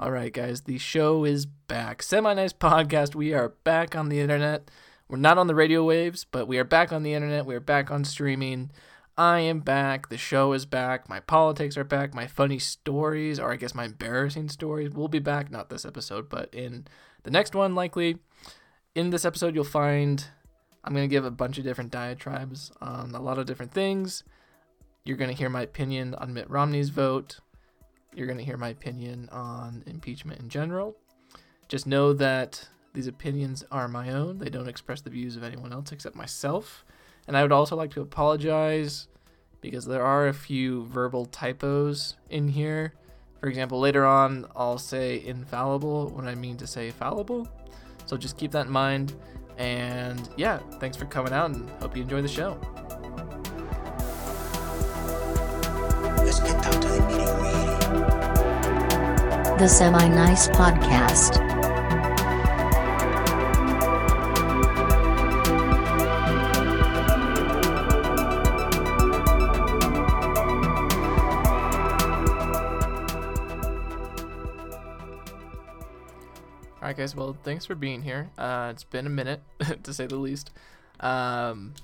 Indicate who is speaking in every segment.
Speaker 1: All right, guys, the show is back. Semi Nice Podcast. We are back on the internet. We're not on the radio waves, but we are back on the internet. We are back on streaming. I am back. The show is back. My politics are back. My funny stories, or I guess my embarrassing stories, will be back. Not this episode, but in the next one, likely. In this episode, you'll find I'm going to give a bunch of different diatribes on a lot of different things. You're going to hear my opinion on Mitt Romney's vote. You're going to hear my opinion on impeachment in general. Just know that these opinions are my own. They don't express the views of anyone else except myself. And I would also like to apologize because there are a few verbal typos in here. For example, later on, I'll say infallible when I mean to say fallible. So just keep that in mind. And yeah, thanks for coming out and hope you enjoy the show.
Speaker 2: The
Speaker 3: Semi Nice Podcast.
Speaker 1: All right, guys. Well, thanks for being here. Uh, it's been a minute, to say the least. Um,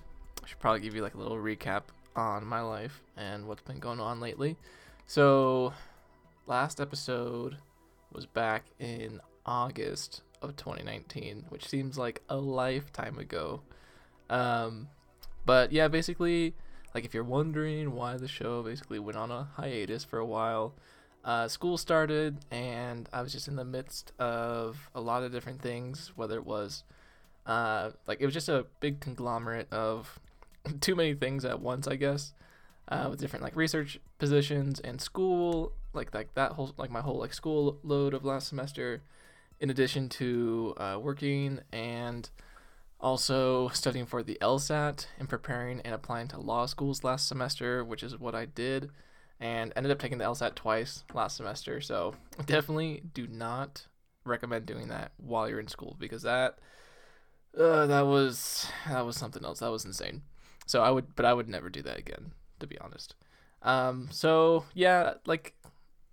Speaker 1: I should probably give you like a little recap on my life and what's been going on lately. So, last episode was back in August of 2019, which seems like a lifetime ago. Um, but yeah, basically, like if you're wondering why the show basically went on a hiatus for a while, uh, school started and I was just in the midst of a lot of different things, whether it was uh, like it was just a big conglomerate of too many things at once, I guess, uh, with different like research positions and school, like like that whole like my whole like school load of last semester, in addition to uh, working and also studying for the LSAT and preparing and applying to law schools last semester, which is what I did and ended up taking the LSAT twice last semester. So definitely do not recommend doing that while you're in school because that uh, that was that was something else. That was insane. So I would, but I would never do that again, to be honest. Um, so yeah, like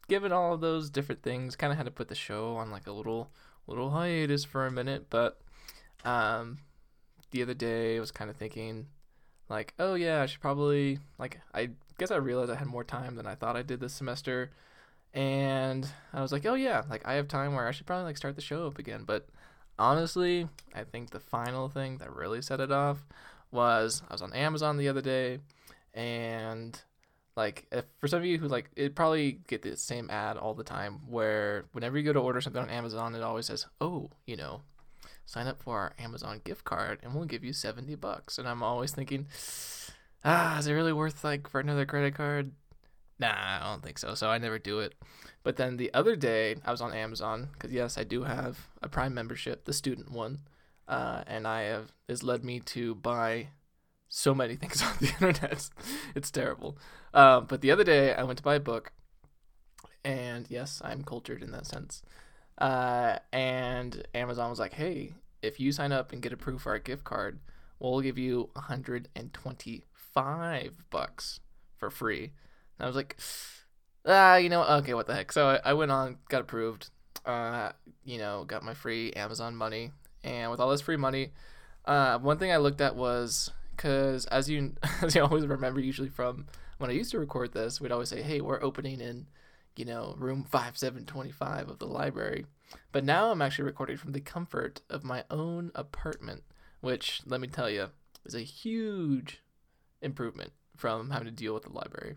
Speaker 1: given all of those different things, kind of had to put the show on like a little little hiatus for a minute. But um, the other day I was kind of thinking like, oh yeah, I should probably like I guess I realized I had more time than I thought I did this semester. And I was like, oh yeah, like I have time where I should probably like start the show up again. But honestly, I think the final thing that really set it off was I was on Amazon the other day and like if, for some of you who like it probably get the same ad all the time where whenever you go to order something on Amazon it always says, "Oh, you know, sign up for our Amazon gift card and we'll give you 70 bucks." And I'm always thinking, ah, is it really worth like for another credit card? Nah, I don't think so. So I never do it. But then the other day, I was on Amazon because yes, I do have a Prime membership, the student one, uh, and I have has led me to buy so many things on the internet. it's terrible. Um, but the other day, I went to buy a book, and yes, I'm cultured in that sense. Uh, and Amazon was like, "Hey, if you sign up and get approved for our gift card, we'll give you 125 bucks for free." And I was like, "Ah, you know, okay, what the heck?" So I, I went on, got approved. Uh, you know, got my free Amazon money, and with all this free money, uh, one thing I looked at was because as you as you always remember, usually from when I used to record this, we'd always say, "Hey, we're opening in." you know, room 5725 of the library. But now I'm actually recording from the comfort of my own apartment, which, let me tell you, is a huge improvement from having to deal with the library.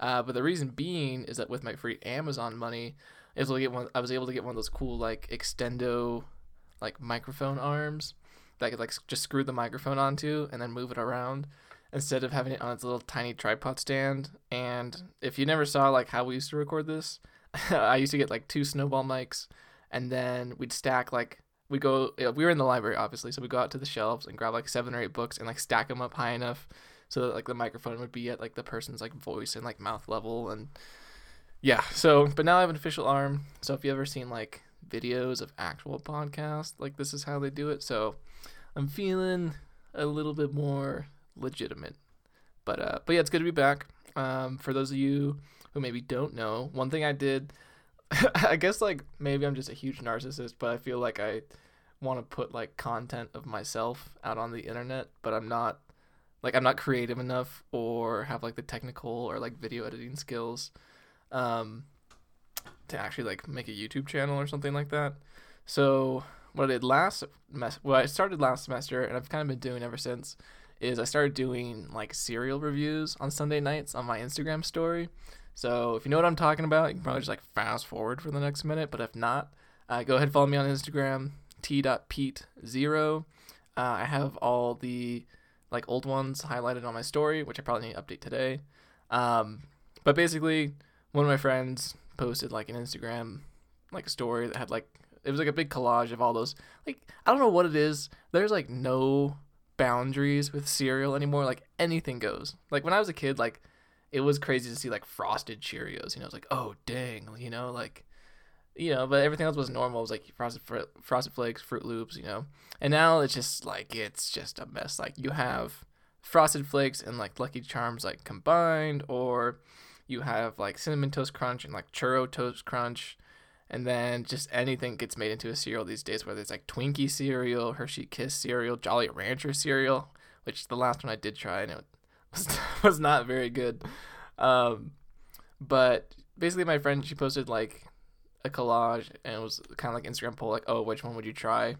Speaker 1: Uh, but the reason being is that with my free Amazon money, I was, able to get one, I was able to get one of those cool, like, extendo, like, microphone arms that could, like, just screw the microphone onto and then move it around instead of having it on its little tiny tripod stand. And if you never saw like how we used to record this, I used to get like two snowball mics, and then we'd stack like we go. We were in the library obviously, so we go out to the shelves and grab like seven or eight books and like stack them up high enough so that like the microphone would be at like the person's like voice and like mouth level and yeah. So but now I have an official arm. So if you ever seen like videos of actual podcasts, like this is how they do it. So I'm feeling a little bit more legitimate. But uh, but yeah, it's good to be back. Um, for those of you who maybe don't know, one thing I did I guess like maybe I'm just a huge narcissist, but I feel like I want to put like content of myself out on the internet, but I'm not like I'm not creative enough or have like the technical or like video editing skills um to actually like make a YouTube channel or something like that. So what I did last mes- what I started last semester and I've kind of been doing ever since is I started doing like cereal reviews on Sunday nights on my Instagram story. So if you know what I'm talking about, you can probably just like fast forward for the next minute. But if not, uh, go ahead and follow me on Instagram, t.pete0. Uh, I have all the like old ones highlighted on my story, which I probably need to update today. Um, but basically, one of my friends posted like an Instagram like story that had like it was like a big collage of all those like I don't know what it is. There's like no boundaries with cereal anymore. Like anything goes. Like when I was a kid, like it was crazy to see like frosted Cheerios. You know, it's like oh dang, you know, like you know, but everything else was normal. It was like frosted fr- frosted flakes, Froot Loops, you know. And now it's just like it's just a mess. Like you have frosted flakes and like Lucky Charms like combined, or you have like cinnamon toast crunch and like churro toast crunch, and then just anything gets made into a cereal these days. Whether it's like Twinkie cereal, Hershey Kiss cereal, Jolly Rancher cereal, which the last one I did try and it was was not very good. Um, but basically, my friend she posted like a collage and it was kind of like Instagram poll, like, oh, which one would you try?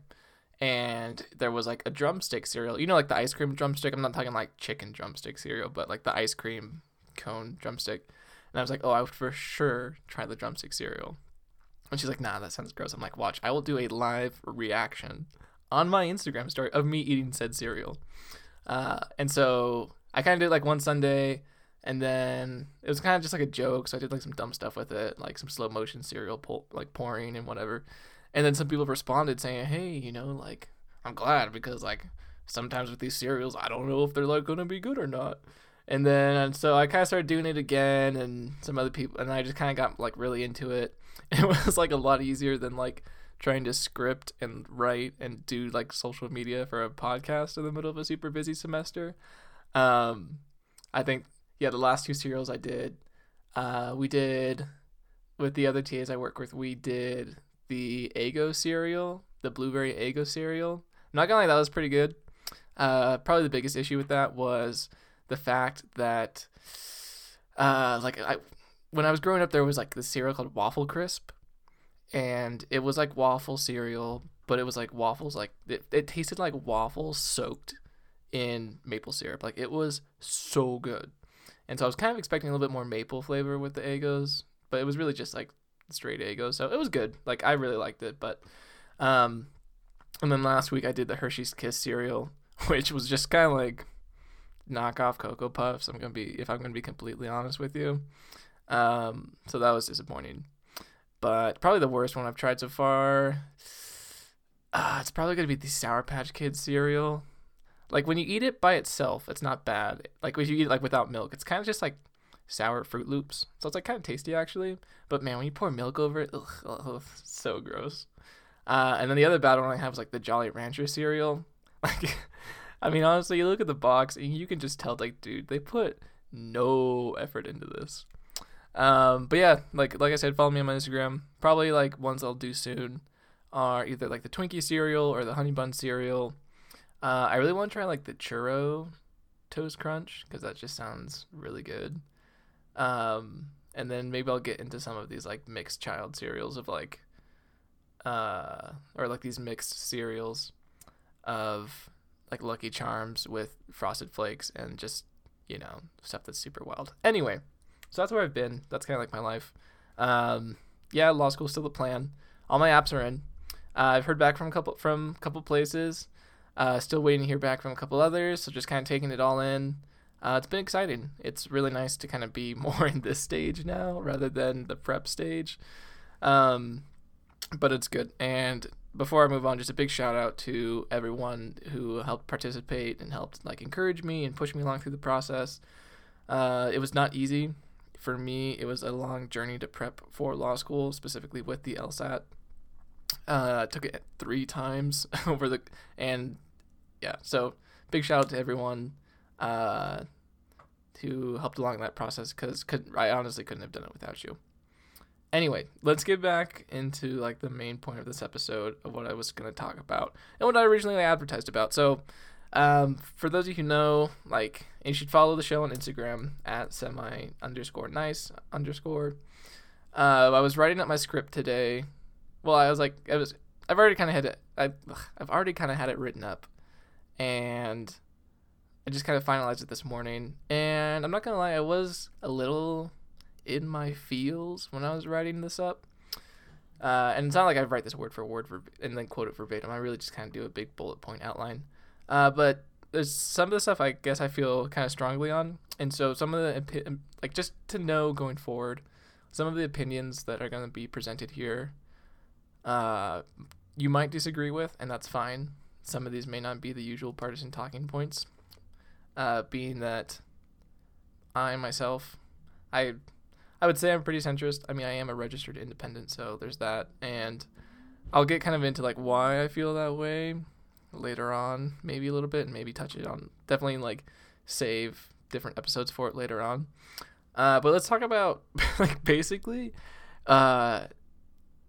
Speaker 1: And there was like a drumstick cereal, you know, like the ice cream drumstick. I'm not talking like chicken drumstick cereal, but like the ice cream cone drumstick. And I was like, oh, I would for sure try the drumstick cereal. And she's like, nah, that sounds gross. I'm like, watch, I will do a live reaction on my Instagram story of me eating said cereal. Uh, and so I kind of did like one Sunday and then it was kind of just like a joke so i did like some dumb stuff with it like some slow motion cereal pull, like pouring and whatever and then some people responded saying hey you know like i'm glad because like sometimes with these cereals i don't know if they're like gonna be good or not and then and so i kind of started doing it again and some other people and i just kind of got like really into it it was like a lot easier than like trying to script and write and do like social media for a podcast in the middle of a super busy semester um i think yeah, the last two cereals I did, uh, we did with the other TAs I work with, we did the Eggo cereal, the blueberry Eggo cereal. I'm not gonna lie, that was pretty good. Uh, probably the biggest issue with that was the fact that, uh, like I, when I was growing up, there was like this cereal called Waffle Crisp, and it was like waffle cereal, but it was like waffles, like it, it tasted like waffles soaked in maple syrup. Like it was so good. And so I was kind of expecting a little bit more maple flavor with the Eggos, but it was really just like straight Eggos. So it was good. Like I really liked it. But um, and then last week I did the Hershey's Kiss cereal, which was just kind of like knockoff Cocoa Puffs. I'm gonna be if I'm gonna be completely honest with you. Um, so that was disappointing. But probably the worst one I've tried so far. Uh, it's probably gonna be the Sour Patch Kids cereal. Like when you eat it by itself, it's not bad. Like when you eat it like without milk, it's kind of just like sour Froot Loops. So it's like kind of tasty actually. But man, when you pour milk over it, ugh, ugh, so gross. Uh, and then the other bad one I have is like the Jolly Rancher cereal. Like, I mean, honestly, you look at the box and you can just tell, like, dude, they put no effort into this. Um, but yeah, like like I said, follow me on my Instagram. Probably like ones I'll do soon are either like the Twinkie cereal or the Honey Bun cereal. Uh, I really want to try like the churro toast crunch because that just sounds really good. Um, and then maybe I'll get into some of these like mixed child cereals of like, uh, or like these mixed cereals of like Lucky Charms with Frosted Flakes and just you know stuff that's super wild. Anyway, so that's where I've been. That's kind of like my life. Um, yeah, law school's still the plan. All my apps are in. Uh, I've heard back from a couple from a couple places. Uh, still waiting to hear back from a couple others, so just kind of taking it all in. Uh, it's been exciting. It's really nice to kind of be more in this stage now rather than the prep stage. Um, but it's good. And before I move on, just a big shout out to everyone who helped participate and helped like encourage me and push me along through the process. Uh, it was not easy for me. It was a long journey to prep for law school, specifically with the LSAT. Uh, took it three times over the and yeah. So big shout out to everyone uh, who helped along that process because I honestly couldn't have done it without you. anyway, let's get back into like the main point of this episode of what I was going to talk about and what I originally advertised about. So, um, for those of you who know, like, you should follow the show on Instagram at semi underscore nice underscore. Uh, I was writing up my script today. Well, I was like, I was, I've already kind of had it. I, I've already kind of had it written up, and I just kind of finalized it this morning. And I'm not gonna lie, I was a little in my feels when I was writing this up. Uh, and it's not like I write this word for word for, and then quote it verbatim. I really just kind of do a big bullet point outline. Uh, but there's some of the stuff I guess I feel kind of strongly on, and so some of the like just to know going forward, some of the opinions that are going to be presented here, uh, you might disagree with, and that's fine. Some of these may not be the usual partisan talking points, uh, being that I myself, I, I would say I'm pretty centrist. I mean, I am a registered independent, so there's that, and I'll get kind of into like why I feel that way later on, maybe a little bit, and maybe touch it on. Definitely like save different episodes for it later on. Uh, but let's talk about like basically, uh,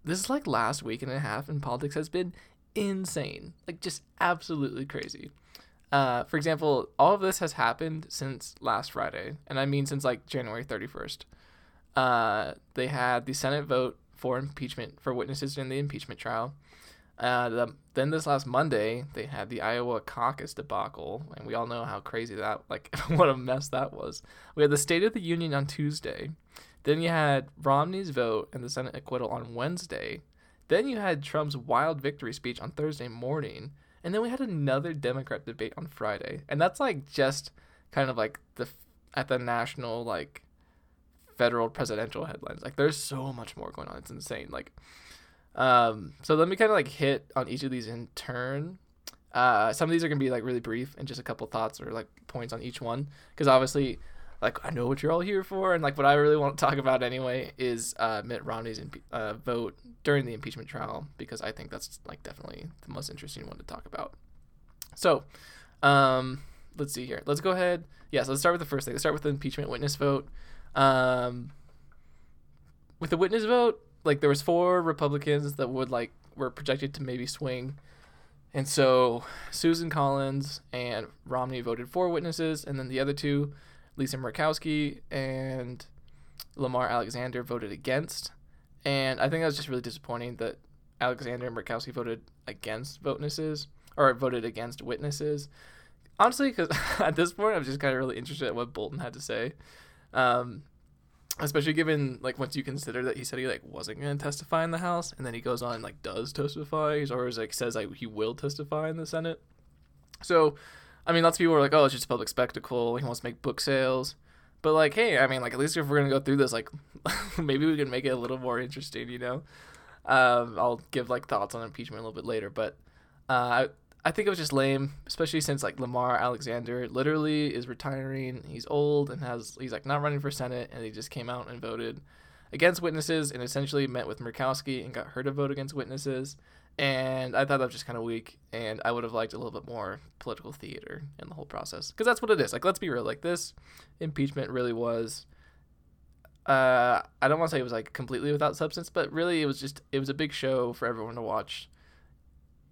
Speaker 1: this is like last week and a half in politics has been insane, like just absolutely crazy. Uh, for example, all of this has happened since last Friday, and I mean since like January 31st. Uh, they had the Senate vote for impeachment for witnesses in the impeachment trial. Uh, the, then this last Monday, they had the Iowa caucus debacle, and we all know how crazy that, like, what a mess that was. We had the State of the Union on Tuesday. Then you had Romney's vote and the Senate acquittal on Wednesday. Then you had Trump's wild victory speech on Thursday morning. And then we had another Democrat debate on Friday. And that's like just kind of like the at the national like federal presidential headlines. Like there's so much more going on. It's insane. Like um so let me kind of like hit on each of these in turn. Uh some of these are to be like really brief and just a couple thoughts or like points on each one because obviously like I know what you're all here for, and like what I really want to talk about anyway is uh, Mitt Romney's impe- uh, vote during the impeachment trial because I think that's like definitely the most interesting one to talk about. So, um, let's see here. Let's go ahead. Yes, yeah, so let's start with the first thing. Let's start with the impeachment witness vote. Um, with the witness vote, like there was four Republicans that would like were projected to maybe swing. And so Susan Collins and Romney voted for witnesses, and then the other two Lisa Murkowski and Lamar Alexander voted against. And I think that was just really disappointing that Alexander and Murkowski voted against witnesses or voted against witnesses. Honestly, because at this point, I'm just kind of really interested in what Bolton had to say. Um, especially given like once you consider that he said he like wasn't going to testify in the House, and then he goes on and like does testify, He's always like says like he will testify in the Senate. So I mean, lots of people are like, "Oh, it's just a public spectacle. He wants to make book sales." But like, hey, I mean, like at least if we're gonna go through this, like, maybe we can make it a little more interesting, you know. Um, I'll give like thoughts on impeachment a little bit later, but uh, I think it was just lame, especially since like Lamar Alexander literally is retiring. He's old and has he's like not running for senate, and he just came out and voted against witnesses and essentially met with Murkowski and got her to vote against witnesses and I thought that was just kind of weak. And I would have liked a little bit more political theater in the whole process because that's what it is. Like, let's be real. Like this impeachment really was. Uh, I don't want to say it was like completely without substance, but really it was just it was a big show for everyone to watch,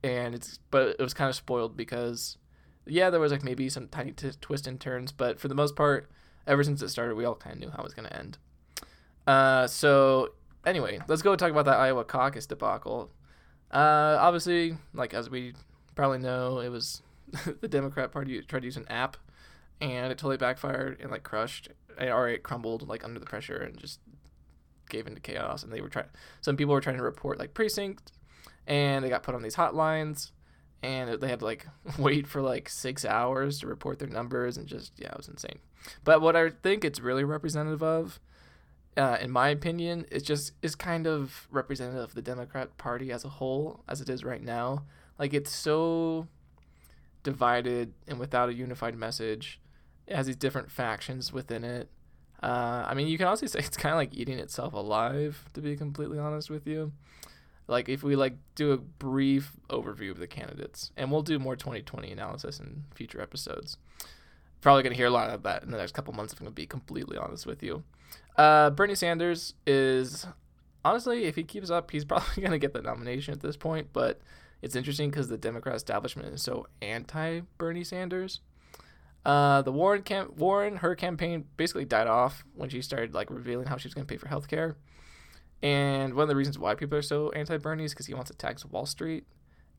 Speaker 1: and it's but it was kind of spoiled because, yeah, there was like maybe some tiny t- twists and turns, but for the most part, ever since it started, we all kind of knew how it was gonna end. Uh, so anyway, let's go talk about that Iowa caucus debacle. Uh, obviously, like as we probably know, it was the Democrat Party tried to use an app, and it totally backfired and like crushed, or it crumbled like under the pressure and just gave into chaos. And they were trying. Some people were trying to report like precinct, and they got put on these hotlines, and they had to like wait for like six hours to report their numbers, and just yeah, it was insane. But what I think it's really representative of uh, in my opinion, it just is kind of representative of the Democrat Party as a whole, as it is right now. Like it's so divided and without a unified message. It has these different factions within it. Uh, I mean, you can also say it's kind of like eating itself alive, to be completely honest with you. Like if we like do a brief overview of the candidates, and we'll do more 2020 analysis in future episodes. Probably gonna hear a lot of that in the next couple months. If I'm gonna be completely honest with you. Uh, Bernie Sanders is honestly, if he keeps up, he's probably going to get the nomination at this point. But it's interesting because the Democrat establishment is so anti Bernie Sanders. Uh, the Warren camp, Warren, her campaign basically died off when she started like revealing how she was going to pay for healthcare. And one of the reasons why people are so anti Bernie is because he wants to tax Wall Street,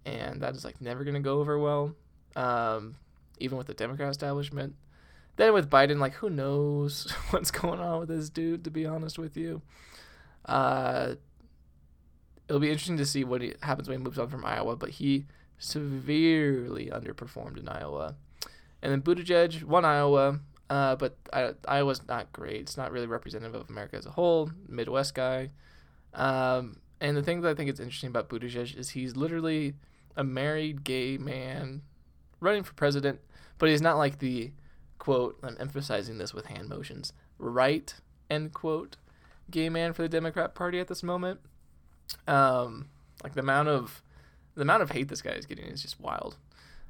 Speaker 1: and that is like never going to go over well, um, even with the Democrat establishment. Then with Biden, like who knows what's going on with this dude? To be honest with you, uh, it'll be interesting to see what he, happens when he moves on from Iowa. But he severely underperformed in Iowa, and then Buttigieg won Iowa. Uh, but I, Iowa's not great. It's not really representative of America as a whole. Midwest guy. Um, and the thing that I think is interesting about Buttigieg is he's literally a married gay man running for president, but he's not like the quote. I'm emphasizing this with hand motions. Right end quote. Gay man for the Democrat Party at this moment. Um, like the amount of the amount of hate this guy is getting is just wild.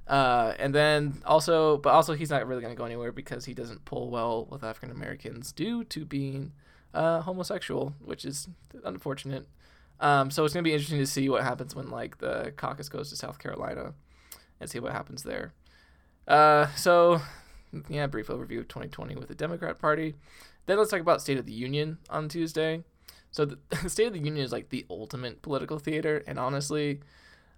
Speaker 1: Uh, and then also, but also he's not really going to go anywhere because he doesn't pull well with African Americans due to being uh, homosexual, which is unfortunate. Um, so it's gonna be interesting to see what happens when like the caucus goes to South Carolina, and see what happens there. Uh, so yeah, brief overview of 2020 with the Democrat Party. Then let's talk about State of the Union on Tuesday. So the, the State of the Union is like the ultimate political theater, and honestly,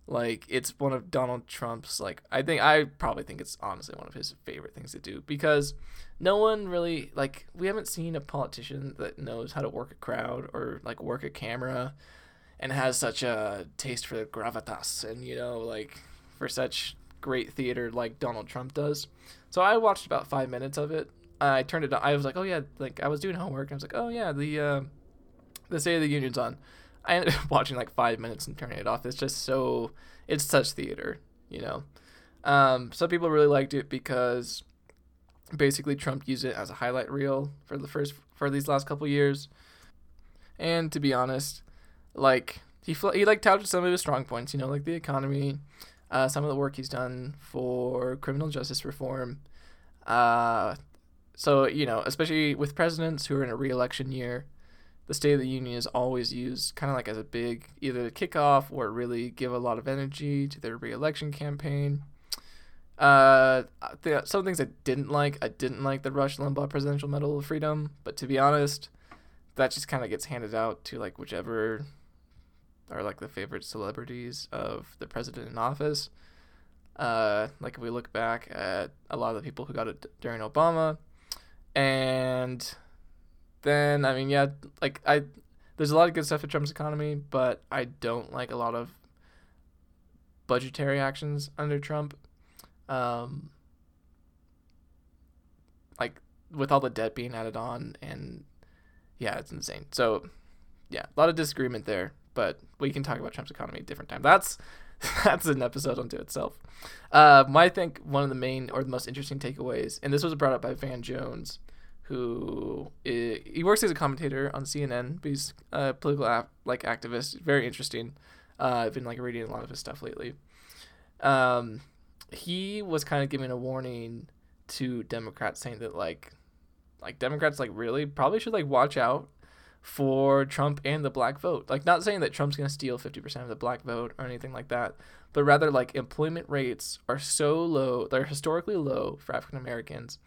Speaker 1: like it's one of Donald Trump's like I think I probably think it's honestly one of his favorite things to do because no one really like we haven't seen a politician that knows how to work a crowd or like work a camera and has such a taste for gravitas and you know like for such great theater like Donald Trump does. So I watched about 5 minutes of it. I turned it on. I was like, "Oh yeah, like I was doing homework." And I was like, "Oh yeah, the uh the State of the Union's on." I ended up watching like five minutes and turning it off. It's just so it's such theater, you know. Um, some people really liked it because basically Trump used it as a highlight reel for the first for these last couple years. And to be honest, like he fl- he like touted some of his strong points, you know, like the economy, uh, some of the work he's done for criminal justice reform. Uh, so you know, especially with presidents who are in a re-election year, the State of the Union is always used kind of like as a big either kickoff or really give a lot of energy to their re-election campaign. Uh, some things I didn't like. I didn't like the Rush Limbaugh Presidential Medal of Freedom, but to be honest, that just kind of gets handed out to like whichever are like the favorite celebrities of the president in office. Uh, like if we look back at a lot of the people who got it during Obama, and then I mean yeah, like I there's a lot of good stuff in Trump's economy, but I don't like a lot of budgetary actions under Trump. Um, like with all the debt being added on, and yeah, it's insane. So yeah, a lot of disagreement there, but we can talk about Trump's economy a different time. That's that's an episode unto itself. Uh, I think one of the main or the most interesting takeaways, and this was brought up by Van Jones, who is, he works as a commentator on CNN. But he's a political ap- like activist, very interesting. Uh, I've been like reading a lot of his stuff lately. Um, he was kind of giving a warning to Democrats, saying that like, like Democrats like really probably should like watch out for Trump and the black vote. Like not saying that Trump's going to steal 50% of the black vote or anything like that, but rather like employment rates are so low, they're historically low for African Americans.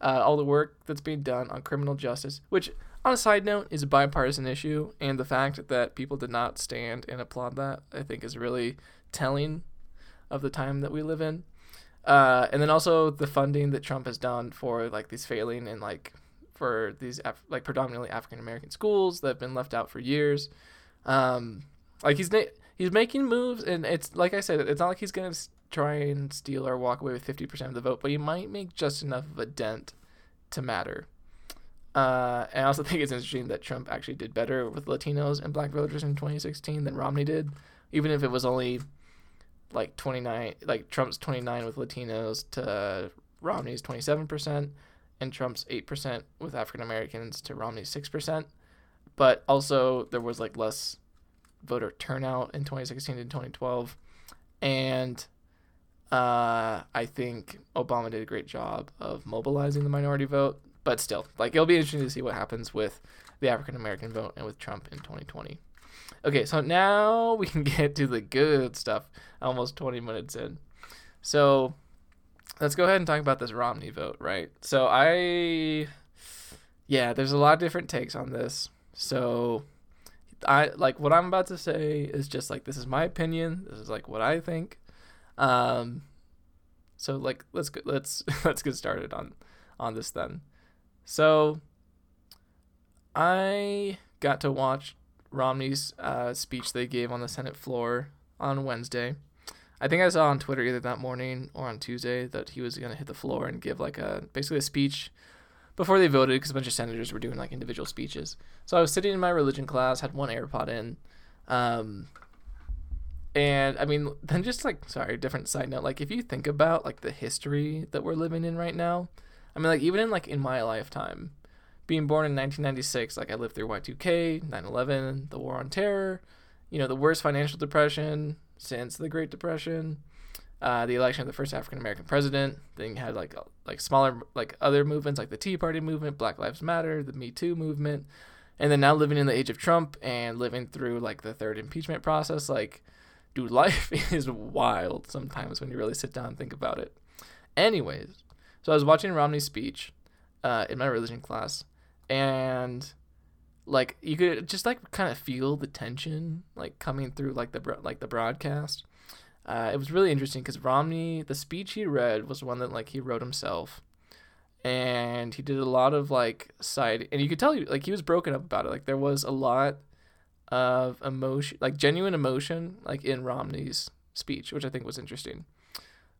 Speaker 1: Uh, all the work that's being done on criminal justice, which on a side note is a bipartisan issue, and the fact that people did not stand and applaud that, I think, is really telling of the time that we live in. Uh, and then also the funding that Trump has done for like these failing and like for these Af- like predominantly African American schools that have been left out for years. Um, like he's na- he's making moves, and it's like I said, it's not like he's gonna try and steal or walk away with fifty percent of the vote, but he might make just enough of a dent to matter. Uh, and I also think it's interesting that Trump actually did better with Latinos and Black voters in 2016 than Romney did, even if it was only like 29, like Trump's 29 with Latinos to Romney's 27%, and Trump's 8% with African Americans to Romney's 6%. But also, there was like less voter turnout in 2016 and 2012. And uh, I think Obama did a great job of mobilizing the minority vote. But still, like it'll be interesting to see what happens with the African American vote and with Trump in 2020. Okay, so now we can get to the good stuff. Almost 20 minutes in. So let's go ahead and talk about this Romney vote, right? So I, yeah, there's a lot of different takes on this. So I like what I'm about to say is just like this is my opinion. This is like what I think. Um, so like let's let's let's get started on on this then. So I got to watch Romney's uh, speech they gave on the Senate floor on Wednesday. I think I saw on Twitter either that morning or on Tuesday that he was going to hit the floor and give like a basically a speech before they voted because a bunch of senators were doing like individual speeches. So I was sitting in my religion class, had one AirPod in, um, and I mean, then just like sorry, different side note. Like if you think about like the history that we're living in right now, I mean, like even in like in my lifetime, being born in 1996, like I lived through Y2K, 9/11, the War on Terror, you know, the worst financial depression since the Great Depression, uh, the election of the first African American president. Then you had like like smaller like other movements like the Tea Party movement, Black Lives Matter, the Me Too movement, and then now living in the age of Trump and living through like the third impeachment process. Like, dude, life is wild sometimes when you really sit down and think about it. Anyways, so I was watching Romney's speech uh, in my religion class, and like you could just like kind of feel the tension like coming through like the like the broadcast. Uh, it was really interesting because Romney, the speech he read was one that like he wrote himself, and he did a lot of like side, and you could tell like he was broken up about it. Like there was a lot of emotion, like genuine emotion, like in Romney's speech, which I think was interesting.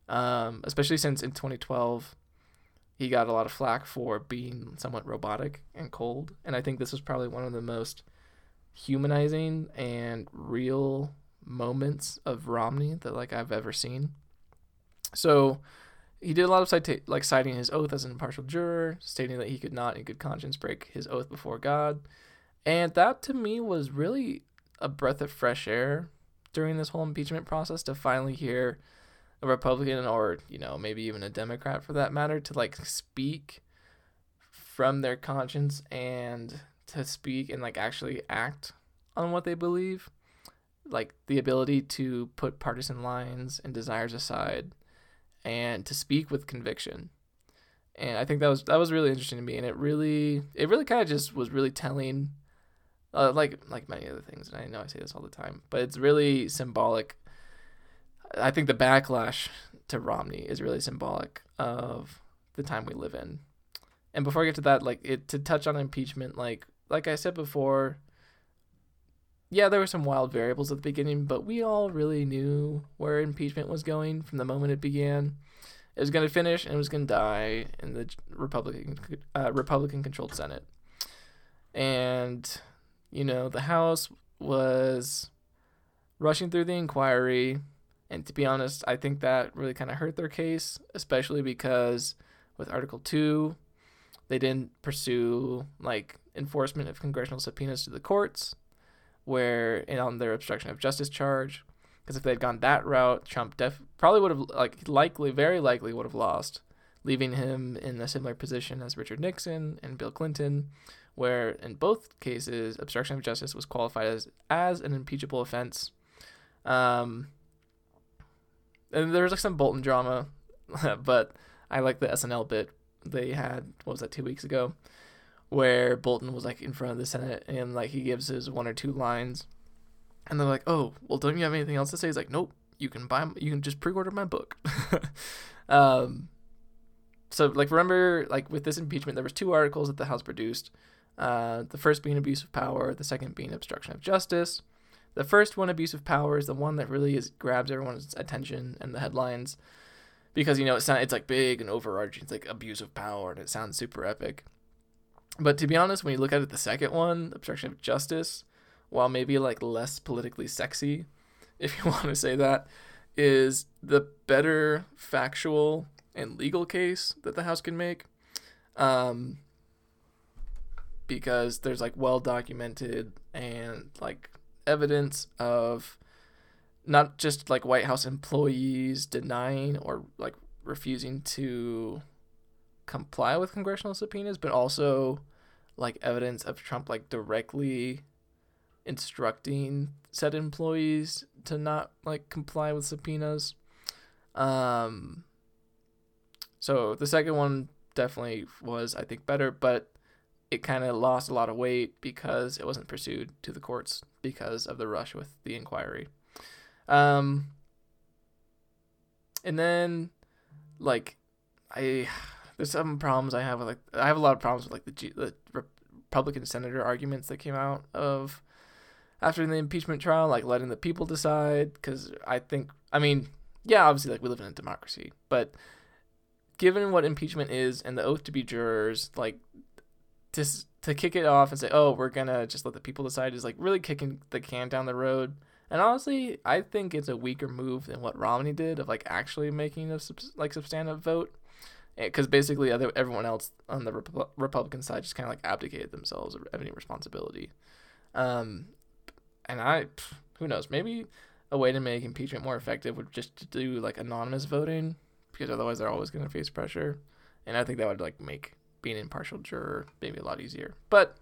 Speaker 1: Um, especially since in 2012 he got a lot of flack for being somewhat robotic and cold. And I think this was probably one of the most humanizing and real moments of Romney that like I've ever seen. So he did a lot of cita- like citing his oath as an impartial juror, stating that he could not in good conscience break his oath before God. And that to me was really a breath of fresh air during this whole impeachment process to finally hear a Republican or you know maybe even a Democrat for that matter to like speak from their conscience and to speak and like actually act on what they believe. Like the ability to put partisan lines and desires aside and to speak with conviction. And i think that was that was really interesting to me. And it really it really kind of just was really telling uh, like like many other things and i know i say this all the time but it's really symbolic I think the backlash to Romney is really symbolic of the time we live in. And before I get to that, like it to touch on impeachment, like like I said before, yeah, there were some wild variables at the beginning, but we all really knew where impeachment was going from the moment it began. It was going to finish and it was going to die in the Republican uh, Republican controlled Senate. And you know, the House was rushing through the inquiry and to be honest, I think that really kind of hurt their case, especially because with Article 2, they didn't pursue like enforcement of congressional subpoenas to the courts, where on their obstruction of justice charge. Because if they'd gone that route, Trump def- probably would have like likely, very likely would have lost, leaving him in a similar position as Richard Nixon and Bill Clinton, where in both cases obstruction of justice was qualified as as an impeachable offense. Um, and there's like some Bolton drama, but I like the SNL bit they had. What was that two weeks ago, where Bolton was like in front of the Senate and like he gives his one or two lines, and they're like, "Oh, well, don't you have anything else to say?" He's like, "Nope, you can buy, you can just pre-order my book." um, so like remember like with this impeachment, there was two articles that the House produced. Uh, the first being abuse of power, the second being obstruction of justice. The first one, abuse of power, is the one that really is grabs everyone's attention and the headlines because you know it's not, it's like big and overarching. It's like abuse of power and it sounds super epic. But to be honest, when you look at it, the second one, obstruction of justice, while maybe like less politically sexy, if you want to say that, is the better factual and legal case that the House can make. Um, because there's like well documented and like evidence of not just like White House employees denying or like refusing to comply with congressional subpoenas, but also like evidence of Trump like directly instructing said employees to not like comply with subpoenas. Um, so the second one definitely was, I think, better, but it kind of lost a lot of weight because it wasn't pursued to the courts because of the rush with the inquiry. Um, and then, like, I there's some problems I have with like I have a lot of problems with like the G, the Republican senator arguments that came out of after the impeachment trial, like letting the people decide. Because I think, I mean, yeah, obviously, like we live in a democracy, but given what impeachment is and the oath to be jurors, like to to kick it off and say, oh, we're gonna just let the people decide is like really kicking the can down the road. And honestly, I think it's a weaker move than what Romney did of like actually making a like substantive vote, because eh, basically other everyone else on the Rep- Republican side just kind of like abdicated themselves of any responsibility. Um, and I, who knows, maybe a way to make impeachment more effective would just to do like anonymous voting, because otherwise they're always going to face pressure, and I think that would like make being an impartial juror maybe a lot easier. But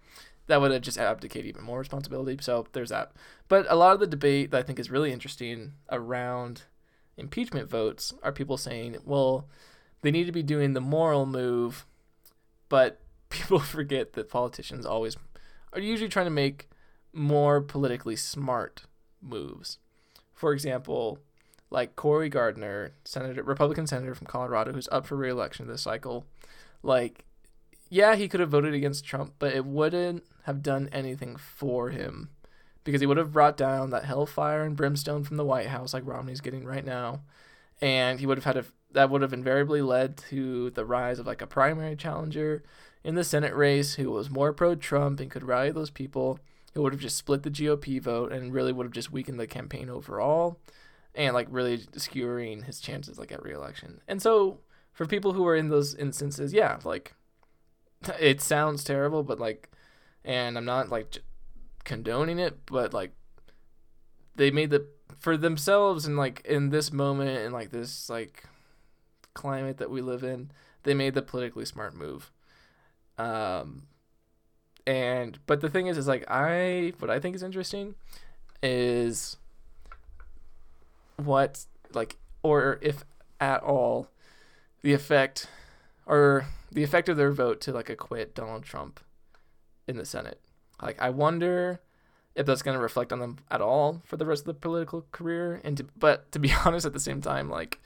Speaker 1: that would just abdicate even more responsibility. So there's that. But a lot of the debate that I think is really interesting around impeachment votes are people saying, well, they need to be doing the moral move, but people forget that politicians always are usually trying to make more politically smart moves. For example, like Cory Gardner, senator, Republican senator from Colorado, who's up for reelection this cycle, like yeah, he could have voted against Trump, but it wouldn't have done anything for him because he would have brought down that hellfire and brimstone from the White House like Romney's getting right now. And he would have had a that would have invariably led to the rise of like a primary challenger in the Senate race who was more pro Trump and could rally those people. It would have just split the GOP vote and really would have just weakened the campaign overall and like really skewering his chances like at reelection. And so for people who are in those instances, yeah, like it sounds terrible, but like, and I'm not like condoning it, but like, they made the for themselves and like in this moment and like this like climate that we live in, they made the politically smart move. Um, and but the thing is, is like I what I think is interesting is what like or if at all the effect or the effect of their vote to like acquit Donald Trump in the Senate. Like I wonder if that's going to reflect on them at all for the rest of the political career. And to, but to be honest at the same time like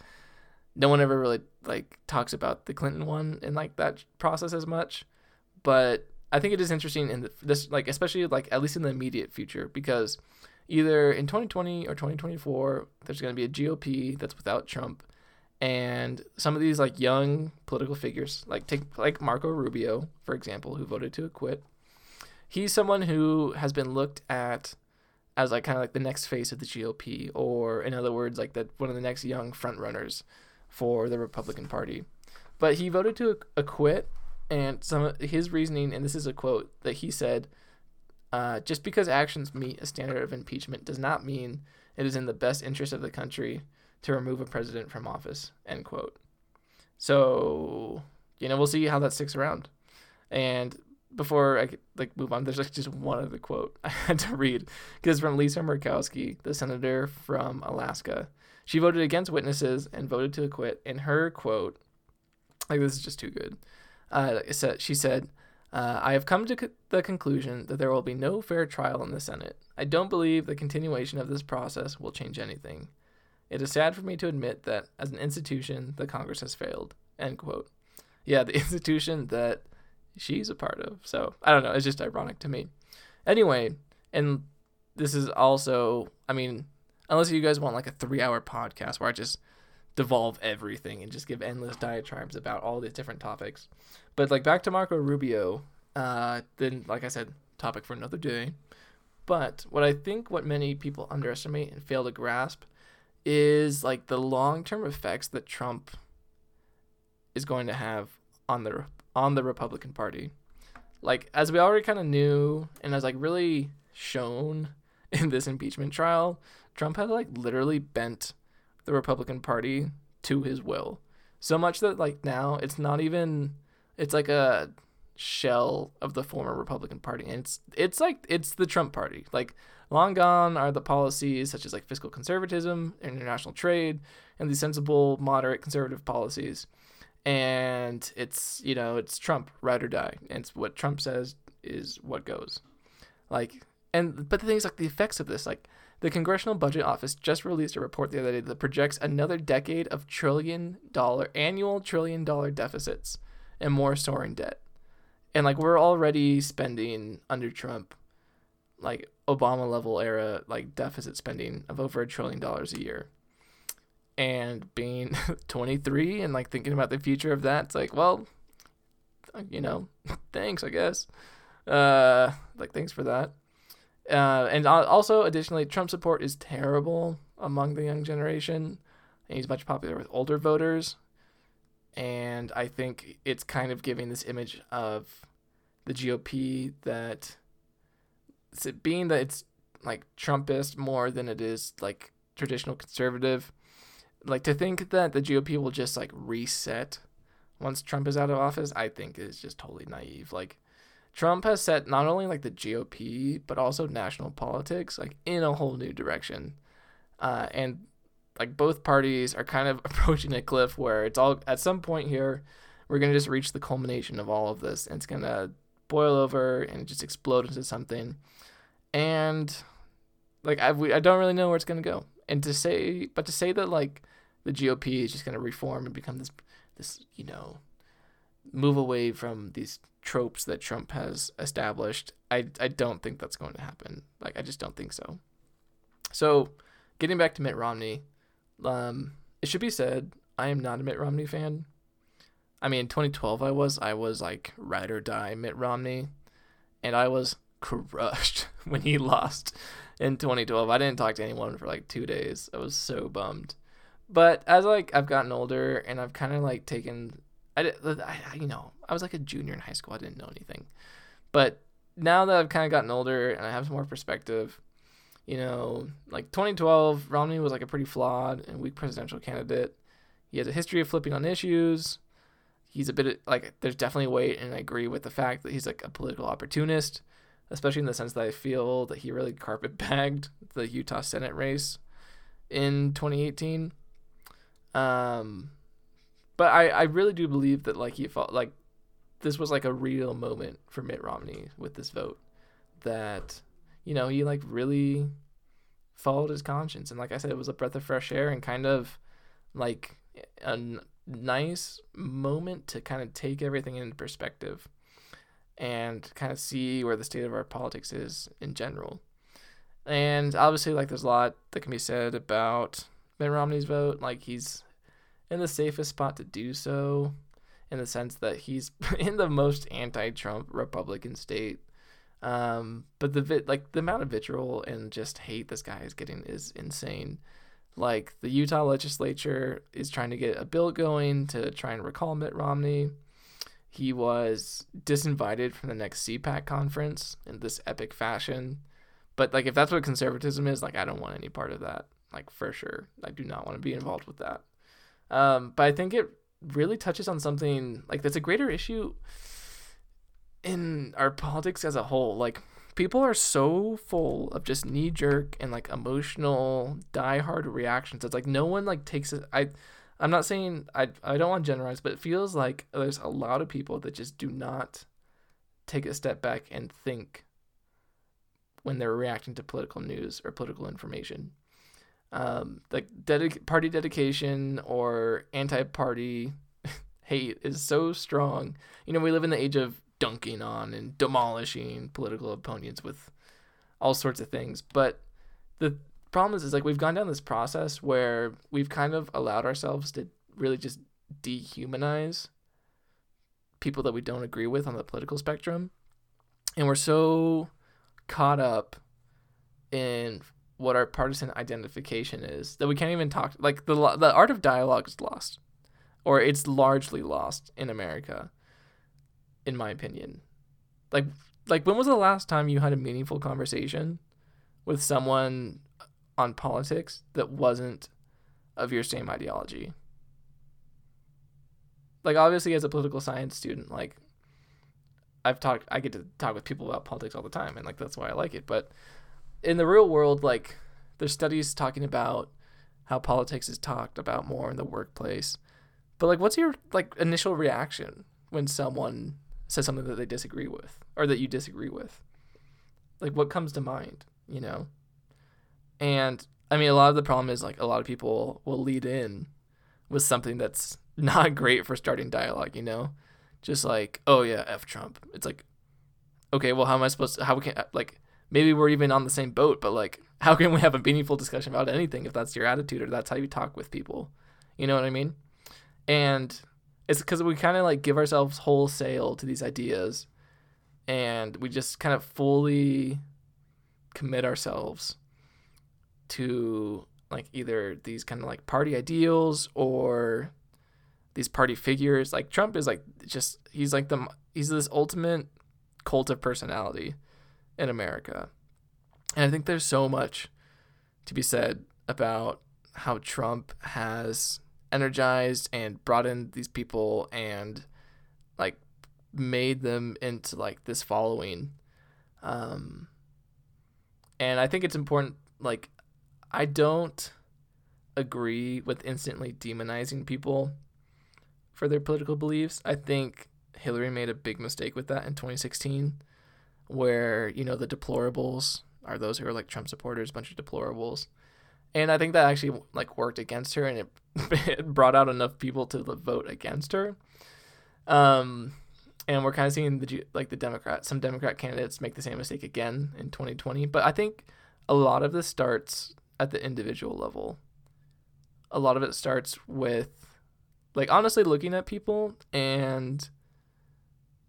Speaker 1: no one ever really like talks about the Clinton one in like that process as much. But I think it is interesting in this like especially like at least in the immediate future because either in 2020 or 2024 there's going to be a GOP that's without Trump and some of these like young political figures like take like Marco Rubio for example who voted to acquit he's someone who has been looked at as like kind of like the next face of the GOP or in other words like that one of the next young front runners for the Republican Party. But he voted to acquit and some of his reasoning and this is a quote that he said uh, just because actions meet a standard of impeachment does not mean it is in the best interest of the country to remove a president from office. End quote. So you know we'll see how that sticks around. And before I like move on, there's like just one other quote I had to read because from Lisa Murkowski, the senator from Alaska. She voted against witnesses and voted to acquit. In her quote, like this is just too good. Uh, she said, uh, I have come to the conclusion that there will be no fair trial in the Senate. I don't believe the continuation of this process will change anything. It is sad for me to admit that, as an institution, the Congress has failed. End quote. Yeah, the institution that she's a part of. So I don't know. It's just ironic to me. Anyway, and this is also, I mean, unless you guys want like a three hour podcast where I just devolve everything and just give endless diatribes about all these different topics. But like back to Marco Rubio, uh, then like I said, topic for another day. But what I think what many people underestimate and fail to grasp is like the long-term effects that Trump is going to have on the on the Republican Party. Like as we already kind of knew and as like really shown in this impeachment trial, Trump has like literally bent the Republican Party to his will. So much that like now it's not even it's like a shell of the former Republican Party, and it's it's like it's the Trump Party. Like long gone are the policies such as like fiscal conservatism, international trade, and these sensible, moderate, conservative policies. And it's you know it's Trump ride or die, and it's what Trump says is what goes. Like and but the thing is like the effects of this like the Congressional Budget Office just released a report the other day that projects another decade of trillion dollar annual trillion dollar deficits and more soaring debt. And like we're already spending under Trump like Obama level era like deficit spending of over a trillion dollars a year. And being 23 and like thinking about the future of that, it's like, well, you know, thanks, I guess. Uh like thanks for that. Uh, and also, additionally, Trump support is terrible among the young generation, and he's much popular with older voters. And I think it's kind of giving this image of the GOP that being that it's like Trumpist more than it is like traditional conservative. Like to think that the GOP will just like reset once Trump is out of office, I think is just totally naive. Like Trump has set not only like the GOP but also national politics like in a whole new direction, uh, and like both parties are kind of approaching a cliff where it's all at some point here we're gonna just reach the culmination of all of this and it's gonna boil over and just explode into something, and like I we, I don't really know where it's gonna go. And to say but to say that like the GOP is just gonna reform and become this this you know move away from these tropes that Trump has established. I I don't think that's going to happen. Like I just don't think so. So, getting back to Mitt Romney, um, it should be said I am not a Mitt Romney fan. I mean, in 2012 I was I was like ride or die Mitt Romney, and I was crushed when he lost in 2012. I didn't talk to anyone for like two days. I was so bummed. But as like I've gotten older and I've kind of like taken I, I, you know, I was like a junior in high school. I didn't know anything. But now that I've kind of gotten older and I have some more perspective, you know, like 2012, Romney was like a pretty flawed and weak presidential candidate. He has a history of flipping on issues. He's a bit like, there's definitely weight, and I agree with the fact that he's like a political opportunist, especially in the sense that I feel that he really carpet bagged the Utah Senate race in 2018. Um, but I, I really do believe that like he felt like this was like a real moment for Mitt Romney with this vote. That, you know, he like really followed his conscience. And like I said, it was a breath of fresh air and kind of like a n- nice moment to kind of take everything into perspective and kind of see where the state of our politics is in general. And obviously, like, there's a lot that can be said about Mitt Romney's vote. Like, he's in the safest spot to do so in the sense that he's in the most anti-Trump Republican state. Um, but the like the amount of vitriol and just hate this guy is getting is insane. Like the Utah legislature is trying to get a bill going to try and recall Mitt Romney. He was disinvited from the next CPAC conference in this epic fashion. But like if that's what conservatism is, like I don't want any part of that. Like for sure. I do not want to be involved with that. Um, but I think it really touches on something like that's a greater issue in our politics as a whole. Like people are so full of just knee jerk and like emotional die-hard reactions. It's like no one like takes it. I, I'm not saying I I don't want to generalize, but it feels like there's a lot of people that just do not take a step back and think when they're reacting to political news or political information um, like dedic- party dedication or anti-party hate is so strong. You know, we live in the age of dunking on and demolishing political opponents with all sorts of things. But the problem is, is like we've gone down this process where we've kind of allowed ourselves to really just dehumanize people that we don't agree with on the political spectrum. And we're so caught up in what our partisan identification is that we can't even talk like the the art of dialogue is lost or it's largely lost in America in my opinion like like when was the last time you had a meaningful conversation with someone on politics that wasn't of your same ideology like obviously as a political science student like I've talked I get to talk with people about politics all the time and like that's why I like it. But in the real world, like there's studies talking about how politics is talked about more in the workplace. But like what's your like initial reaction when someone says something that they disagree with or that you disagree with? Like what comes to mind, you know? And I mean a lot of the problem is like a lot of people will lead in with something that's not great for starting dialogue, you know? Just like, oh yeah, F Trump. It's like, okay, well, how am I supposed to, how we can, like, maybe we're even on the same boat, but like, how can we have a meaningful discussion about anything if that's your attitude or that's how you talk with people? You know what I mean? And it's because we kind of like give ourselves wholesale to these ideas and we just kind of fully commit ourselves to like either these kind of like party ideals or these party figures. Like Trump is like just he's like the he's this ultimate cult of personality in America. And I think there's so much to be said about how Trump has energized and brought in these people and like made them into like this following. Um and I think it's important like I don't agree with instantly demonizing people for their political beliefs. I think Hillary made a big mistake with that in 2016, where, you know, the deplorables are those who are like Trump supporters, a bunch of deplorables. And I think that actually like worked against her and it, it brought out enough people to vote against her. Um, and we're kind of seeing the like the Democrat, some Democrat candidates make the same mistake again in 2020. But I think a lot of this starts at the individual level. A lot of it starts with like honestly looking at people and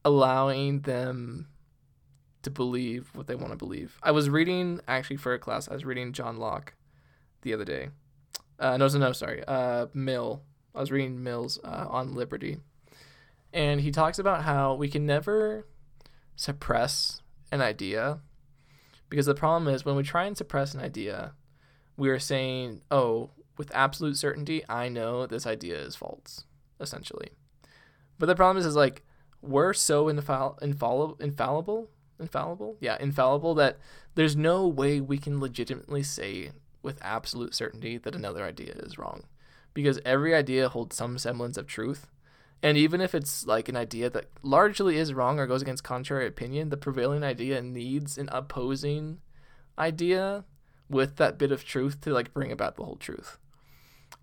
Speaker 1: allowing them to believe what they want to believe. I was reading actually for a class. I was reading John Locke the other day. Uh, no, no, sorry. Uh, Mill. I was reading Mill's uh, on liberty, and he talks about how we can never suppress an idea because the problem is when we try and suppress an idea, we are saying, "Oh, with absolute certainty, I know this idea is false." Essentially, but the problem is, is like we're so infall- infallible, infallible, infallible, yeah, infallible that there's no way we can legitimately say with absolute certainty that another idea is wrong, because every idea holds some semblance of truth. And even if it's like an idea that largely is wrong or goes against contrary opinion, the prevailing idea needs an opposing idea with that bit of truth to like bring about the whole truth.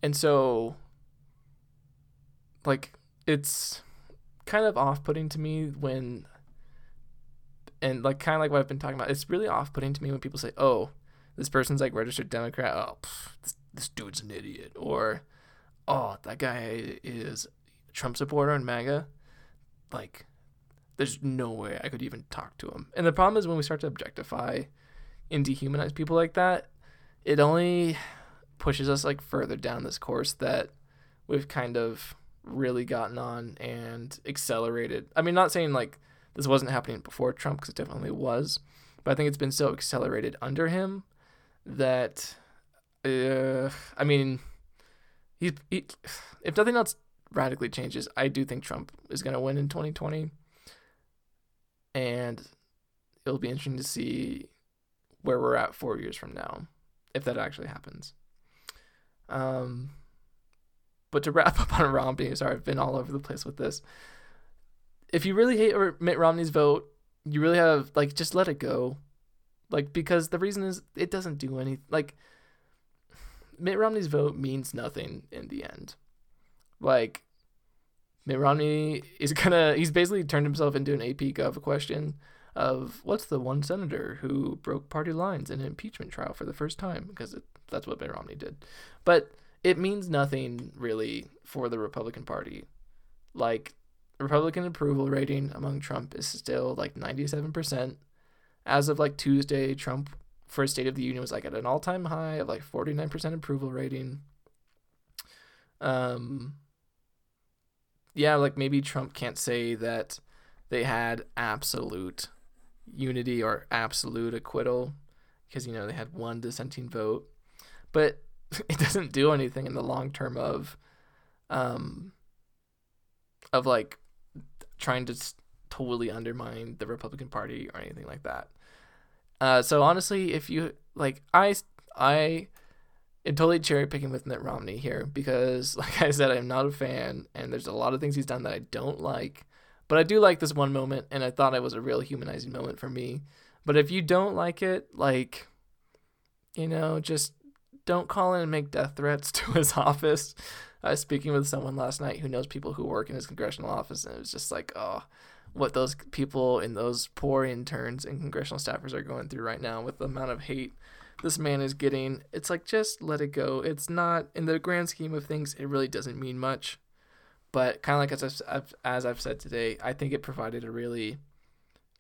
Speaker 1: And so like it's kind of off-putting to me when and like kind of like what I've been talking about. It's really off-putting to me when people say, "Oh, this person's like registered Democrat. Oh, pff, this, this dude's an idiot," or "Oh, that guy is Trump supporter and MAGA." Like, there's no way I could even talk to him. And the problem is when we start to objectify and dehumanize people like that, it only pushes us like further down this course that we've kind of really gotten on and accelerated. I mean, not saying like this wasn't happening before Trump because it definitely was, but I think it's been so accelerated under him that uh, I mean, he, he if nothing else radically changes, I do think Trump is going to win in 2020, and it'll be interesting to see where we're at four years from now, if that actually happens. Um, but to wrap up on Romney, sorry, I've been all over the place with this. If you really hate Mitt Romney's vote, you really have like just let it go, like because the reason is it doesn't do any Like Mitt Romney's vote means nothing in the end. Like Mitt Romney is gonna he's basically turned himself into an AP Gov question of what's the one senator who broke party lines in an impeachment trial for the first time because it, that's what Mitt Romney did. But it means nothing really for the Republican Party. Like, Republican approval rating among Trump is still like 97%. As of like Tuesday, Trump for State of the Union was like at an all time high of like 49% approval rating. Um, yeah, like maybe Trump can't say that they had absolute unity or absolute acquittal because, you know, they had one dissenting vote. But it doesn't do anything in the long term of um of like trying to totally undermine the Republican Party or anything like that. Uh, so honestly, if you like, I I am totally cherry picking with Mitt Romney here because, like I said, I'm not a fan, and there's a lot of things he's done that I don't like. But I do like this one moment, and I thought it was a real humanizing moment for me. But if you don't like it, like, you know, just don't call in and make death threats to his office. I was speaking with someone last night who knows people who work in his congressional office, and it was just like, oh, what those people and those poor interns and congressional staffers are going through right now with the amount of hate this man is getting. It's like, just let it go. It's not, in the grand scheme of things, it really doesn't mean much. But kind of like as I've, as I've said today, I think it provided a really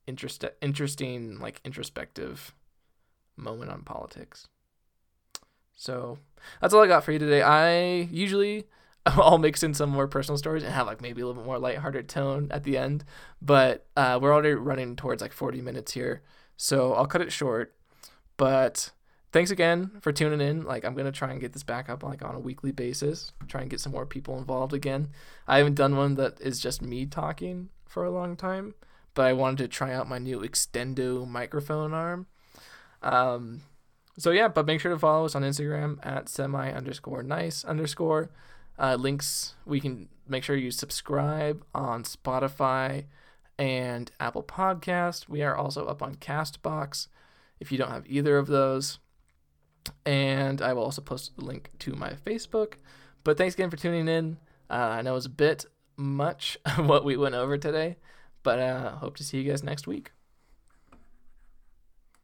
Speaker 1: interest, interesting, like introspective moment on politics. So that's all I got for you today. I usually I'll mix in some more personal stories and have like maybe a little bit more lighthearted tone at the end, but uh, we're already running towards like 40 minutes here, so I'll cut it short. But thanks again for tuning in. Like I'm gonna try and get this back up like on a weekly basis. Try and get some more people involved again. I haven't done one that is just me talking for a long time, but I wanted to try out my new Extendo microphone arm. Um, so yeah, but make sure to follow us on Instagram at semi underscore nice underscore. Uh, links we can make sure you subscribe on Spotify and Apple Podcast. We are also up on Castbox if you don't have either of those. And I will also post a link to my Facebook. But thanks again for tuning in. Uh, I know it was a bit much of what we went over today, but uh, hope to see you guys next week.